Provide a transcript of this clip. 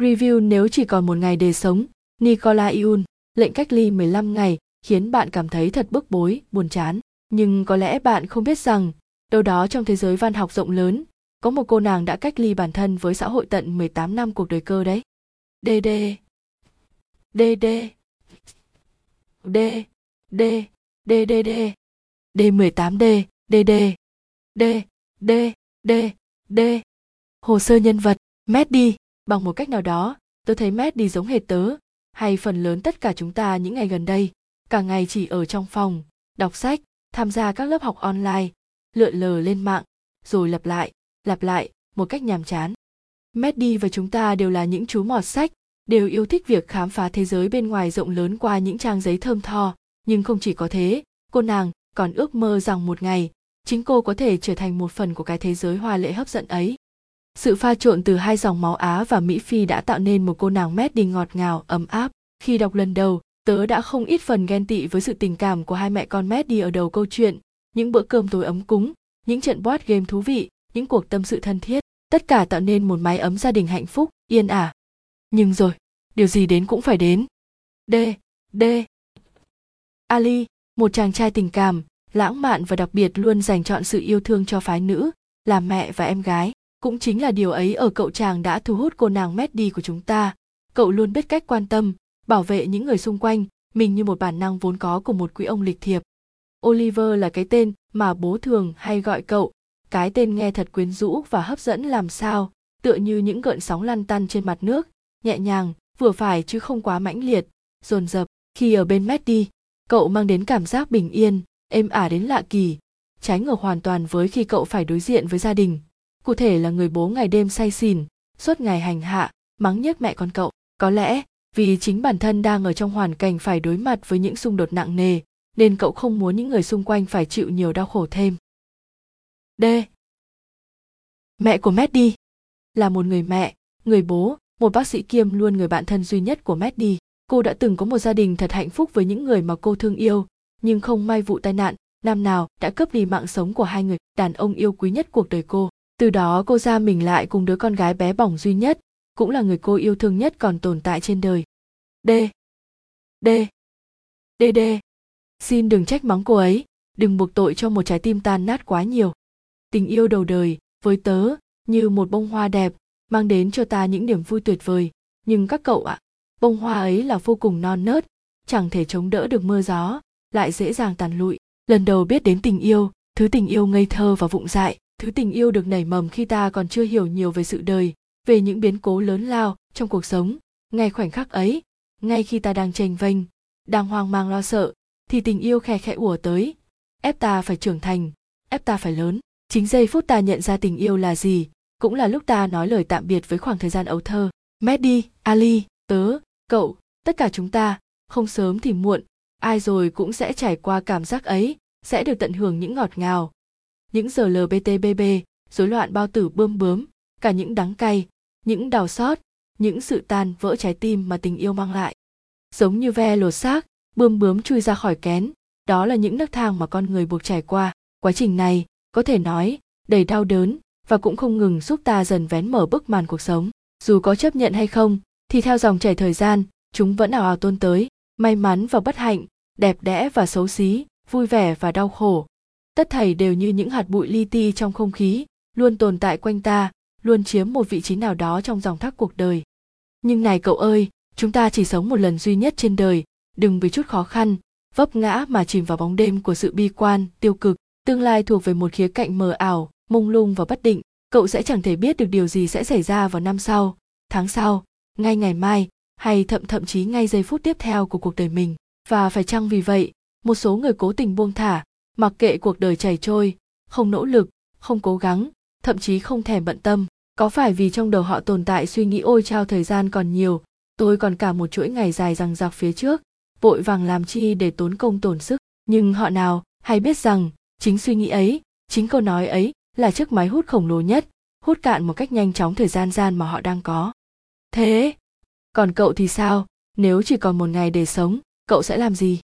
Review nếu chỉ còn một ngày để sống, Nicola Iun, lệnh cách ly 15 ngày khiến bạn cảm thấy thật bức bối, buồn chán. Nhưng có lẽ bạn không biết rằng, đâu đó trong thế giới văn học rộng lớn, có một cô nàng đã cách ly bản thân với xã hội tận 18 năm cuộc đời cơ đấy. DD DD D D. D. D. D D18D DD D D. D D. Hồ sơ nhân vật mét đi bằng một cách nào đó tôi thấy Maddie giống hệt tớ. Hay phần lớn tất cả chúng ta những ngày gần đây, cả ngày chỉ ở trong phòng, đọc sách, tham gia các lớp học online, lượn lờ lên mạng, rồi lặp lại lặp lại một cách nhàm chán. Maddie và chúng ta đều là những chú mọt sách, đều yêu thích việc khám phá thế giới bên ngoài rộng lớn qua những trang giấy thơm tho. Nhưng không chỉ có thế, cô nàng còn ước mơ rằng một ngày, chính cô có thể trở thành một phần của cái thế giới hoa lệ hấp dẫn ấy sự pha trộn từ hai dòng máu Á và Mỹ Phi đã tạo nên một cô nàng Maddie ngọt ngào, ấm áp. Khi đọc lần đầu, tớ đã không ít phần ghen tị với sự tình cảm của hai mẹ con Maddie ở đầu câu chuyện, những bữa cơm tối ấm cúng, những trận board game thú vị, những cuộc tâm sự thân thiết, tất cả tạo nên một mái ấm gia đình hạnh phúc, yên ả. Nhưng rồi, điều gì đến cũng phải đến. D, D. Ali, một chàng trai tình cảm, lãng mạn và đặc biệt luôn dành chọn sự yêu thương cho phái nữ, là mẹ và em gái. Cũng chính là điều ấy ở cậu chàng đã thu hút cô nàng Maddie của chúng ta. Cậu luôn biết cách quan tâm, bảo vệ những người xung quanh, mình như một bản năng vốn có của một quý ông lịch thiệp. Oliver là cái tên mà bố thường hay gọi cậu, cái tên nghe thật quyến rũ và hấp dẫn làm sao, tựa như những gợn sóng lăn tăn trên mặt nước, nhẹ nhàng, vừa phải chứ không quá mãnh liệt, dồn dập. Khi ở bên Maddie, cậu mang đến cảm giác bình yên, êm ả đến lạ kỳ, trái ngược hoàn toàn với khi cậu phải đối diện với gia đình, cụ thể là người bố ngày đêm say xỉn, suốt ngày hành hạ, mắng nhất mẹ con cậu. Có lẽ, vì chính bản thân đang ở trong hoàn cảnh phải đối mặt với những xung đột nặng nề, nên cậu không muốn những người xung quanh phải chịu nhiều đau khổ thêm. D. Mẹ của Maddie là một người mẹ, người bố, một bác sĩ kiêm luôn người bạn thân duy nhất của Maddie cô đã từng có một gia đình thật hạnh phúc với những người mà cô thương yêu, nhưng không may vụ tai nạn, năm nào đã cướp đi mạng sống của hai người đàn ông yêu quý nhất cuộc đời cô từ đó, cô ra mình lại cùng đứa con gái bé bỏng duy nhất, cũng là người cô yêu thương nhất còn tồn tại trên đời. D. D. D. D. Xin đừng trách mắng cô ấy, đừng buộc tội cho một trái tim tan nát quá nhiều. Tình yêu đầu đời, với tớ, như một bông hoa đẹp, mang đến cho ta những niềm vui tuyệt vời. Nhưng các cậu ạ, bông hoa ấy là vô cùng non nớt, chẳng thể chống đỡ được mưa gió, lại dễ dàng tàn lụi. Lần đầu biết đến tình yêu, thứ tình yêu ngây thơ và vụng dại thứ tình yêu được nảy mầm khi ta còn chưa hiểu nhiều về sự đời về những biến cố lớn lao trong cuộc sống. Ngay khoảnh khắc ấy ngay khi ta đang tranh vênh đang hoang mang lo sợ thì tình yêu khe khẽ ùa tới. Ép ta phải trưởng thành ép ta phải lớn. Chính giây phút ta nhận ra tình yêu là gì cũng là lúc ta nói lời tạm biệt với khoảng thời gian ấu thơ. Maddie, Ali, tớ, cậu, tất cả chúng ta, không sớm thì muộn, ai rồi cũng sẽ trải qua cảm giác ấy, sẽ được tận hưởng những ngọt ngào, những giờ lbtbb rối loạn bao tử bơm bướm, cả những đắng cay, những đau xót, những sự tan vỡ trái tim mà tình yêu mang lại. Giống như ve lột xác, bươm bướm chui ra khỏi kén, đó là những nấc thang mà con người buộc trải qua. Quá trình này, có thể nói, đầy đau đớn và cũng không ngừng giúp ta dần vén mở bức màn cuộc sống. Dù có chấp nhận hay không, thì theo dòng chảy thời gian, chúng vẫn ảo ảo tôn tới, may mắn và bất hạnh, đẹp đẽ và xấu xí, vui vẻ và đau khổ tất thảy đều như những hạt bụi li ti trong không khí, luôn tồn tại quanh ta, luôn chiếm một vị trí nào đó trong dòng thác cuộc đời. Nhưng này cậu ơi, chúng ta chỉ sống một lần duy nhất trên đời, đừng vì chút khó khăn, vấp ngã mà chìm vào bóng đêm của sự bi quan, tiêu cực. Tương lai thuộc về một khía cạnh mờ ảo, mông lung và bất định, cậu sẽ chẳng thể biết được điều gì sẽ xảy ra vào năm sau, tháng sau, ngay ngày mai, hay thậm thậm chí ngay giây phút tiếp theo của cuộc đời mình. Và phải chăng vì vậy, một số người cố tình buông thả mặc kệ cuộc đời chảy trôi, không nỗ lực, không cố gắng, thậm chí không thèm bận tâm, có phải vì trong đầu họ tồn tại suy nghĩ ôi trao thời gian còn nhiều, tôi còn cả một chuỗi ngày dài rằng giặc phía trước, vội vàng làm chi để tốn công tổn sức. Nhưng họ nào hay biết rằng, chính suy nghĩ ấy, chính câu nói ấy là chiếc máy hút khổng lồ nhất, hút cạn một cách nhanh chóng thời gian gian mà họ đang có. Thế, còn cậu thì sao? Nếu chỉ còn một ngày để sống, cậu sẽ làm gì?